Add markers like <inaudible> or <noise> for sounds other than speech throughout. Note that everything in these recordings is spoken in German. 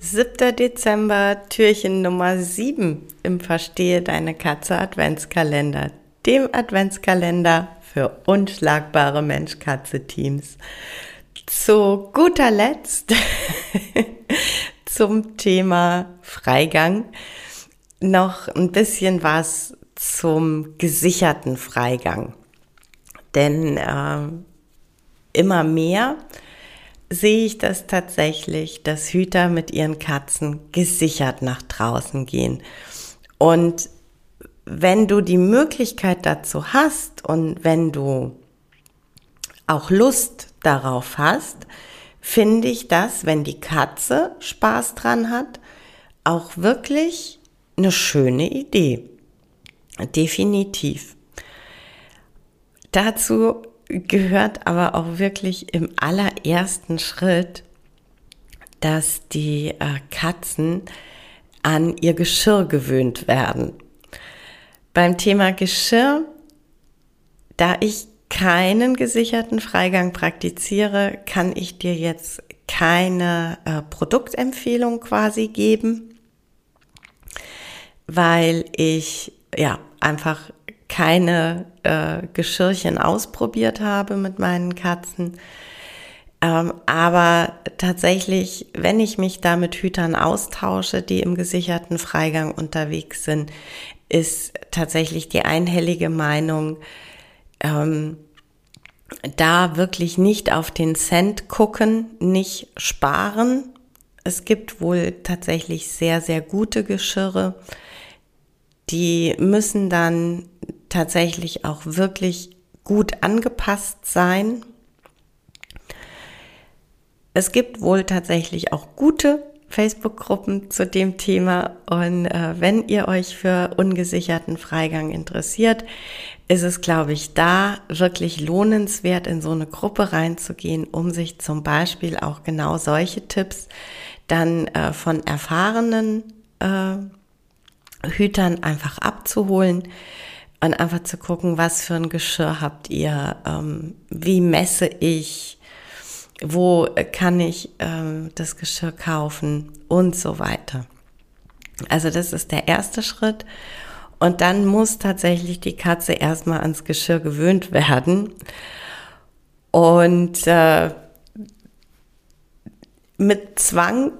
7. Dezember, Türchen Nummer 7 im Verstehe deine Katze Adventskalender, dem Adventskalender für unschlagbare Mensch-Katze-Teams. Zu guter Letzt <laughs> zum Thema Freigang noch ein bisschen was zum gesicherten Freigang. Denn äh, immer mehr sehe ich das tatsächlich, dass Hüter mit ihren Katzen gesichert nach draußen gehen. Und wenn du die Möglichkeit dazu hast und wenn du auch Lust darauf hast, finde ich das, wenn die Katze Spaß dran hat, auch wirklich eine schöne Idee. Definitiv. Dazu gehört aber auch wirklich im allerersten Schritt, dass die äh, Katzen an ihr Geschirr gewöhnt werden. Beim Thema Geschirr, da ich keinen gesicherten Freigang praktiziere, kann ich dir jetzt keine äh, Produktempfehlung quasi geben, weil ich ja einfach keine äh, Geschirrchen ausprobiert habe mit meinen Katzen. Ähm, aber tatsächlich, wenn ich mich da mit Hütern austausche, die im gesicherten Freigang unterwegs sind, ist tatsächlich die einhellige Meinung, ähm, da wirklich nicht auf den Cent gucken, nicht sparen. Es gibt wohl tatsächlich sehr, sehr gute Geschirre. Die müssen dann tatsächlich auch wirklich gut angepasst sein. Es gibt wohl tatsächlich auch gute Facebook-Gruppen zu dem Thema und äh, wenn ihr euch für ungesicherten Freigang interessiert, ist es, glaube ich, da wirklich lohnenswert, in so eine Gruppe reinzugehen, um sich zum Beispiel auch genau solche Tipps dann äh, von erfahrenen äh, Hütern einfach abzuholen und einfach zu gucken, was für ein Geschirr habt ihr, ähm, wie messe ich, wo kann ich ähm, das Geschirr kaufen und so weiter. Also das ist der erste Schritt. Und dann muss tatsächlich die Katze erstmal ans Geschirr gewöhnt werden. Und äh, mit Zwang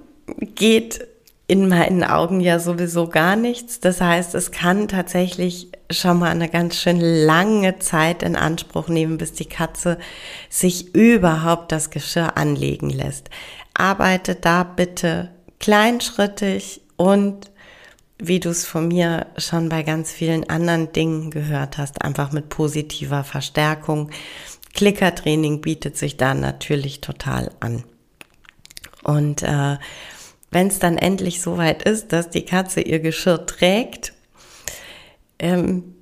geht in meinen Augen ja sowieso gar nichts. Das heißt, es kann tatsächlich schon mal eine ganz schön lange Zeit in Anspruch nehmen, bis die Katze sich überhaupt das Geschirr anlegen lässt. Arbeite da bitte kleinschrittig und wie du es von mir schon bei ganz vielen anderen Dingen gehört hast, einfach mit positiver Verstärkung. Klickertraining bietet sich da natürlich total an. Und äh, wenn es dann endlich so weit ist, dass die Katze ihr Geschirr trägt, ähm,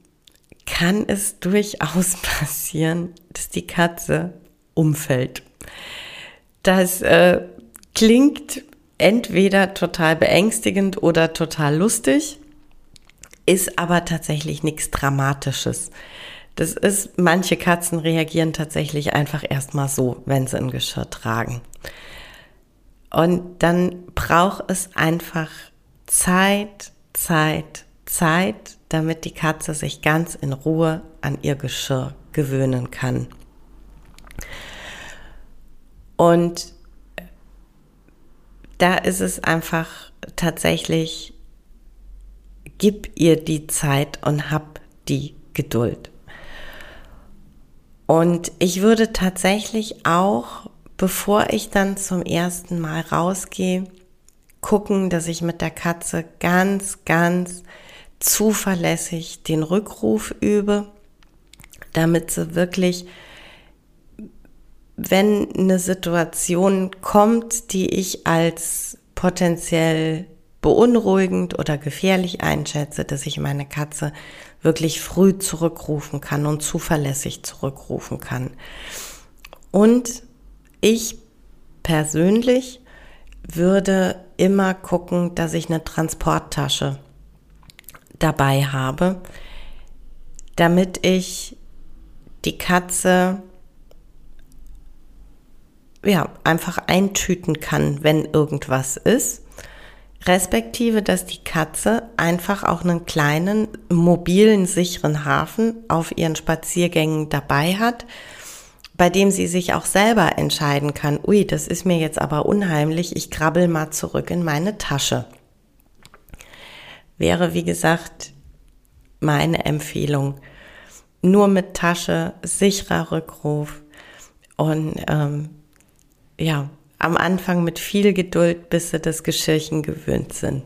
kann es durchaus <laughs> passieren, dass die Katze umfällt. Das äh, klingt entweder total beängstigend oder total lustig, ist aber tatsächlich nichts Dramatisches. Das ist, manche Katzen reagieren tatsächlich einfach erstmal so, wenn sie ein Geschirr tragen. Und dann braucht es einfach Zeit, Zeit, Zeit, damit die Katze sich ganz in Ruhe an ihr Geschirr gewöhnen kann. Und da ist es einfach tatsächlich, gib ihr die Zeit und hab die Geduld. Und ich würde tatsächlich auch bevor ich dann zum ersten Mal rausgehe, gucken, dass ich mit der Katze ganz, ganz zuverlässig den Rückruf übe, damit sie wirklich, wenn eine Situation kommt, die ich als potenziell beunruhigend oder gefährlich einschätze, dass ich meine Katze wirklich früh zurückrufen kann und zuverlässig zurückrufen kann. Und ich persönlich würde immer gucken, dass ich eine Transporttasche dabei habe, damit ich die Katze ja, einfach eintüten kann, wenn irgendwas ist. Respektive, dass die Katze einfach auch einen kleinen, mobilen, sicheren Hafen auf ihren Spaziergängen dabei hat, bei dem sie sich auch selber entscheiden kann, ui, das ist mir jetzt aber unheimlich, ich krabbel mal zurück in meine Tasche. Wäre, wie gesagt, meine Empfehlung. Nur mit Tasche, sicherer Rückruf und ähm, ja, am Anfang mit viel Geduld, bis sie das Geschirrchen gewöhnt sind.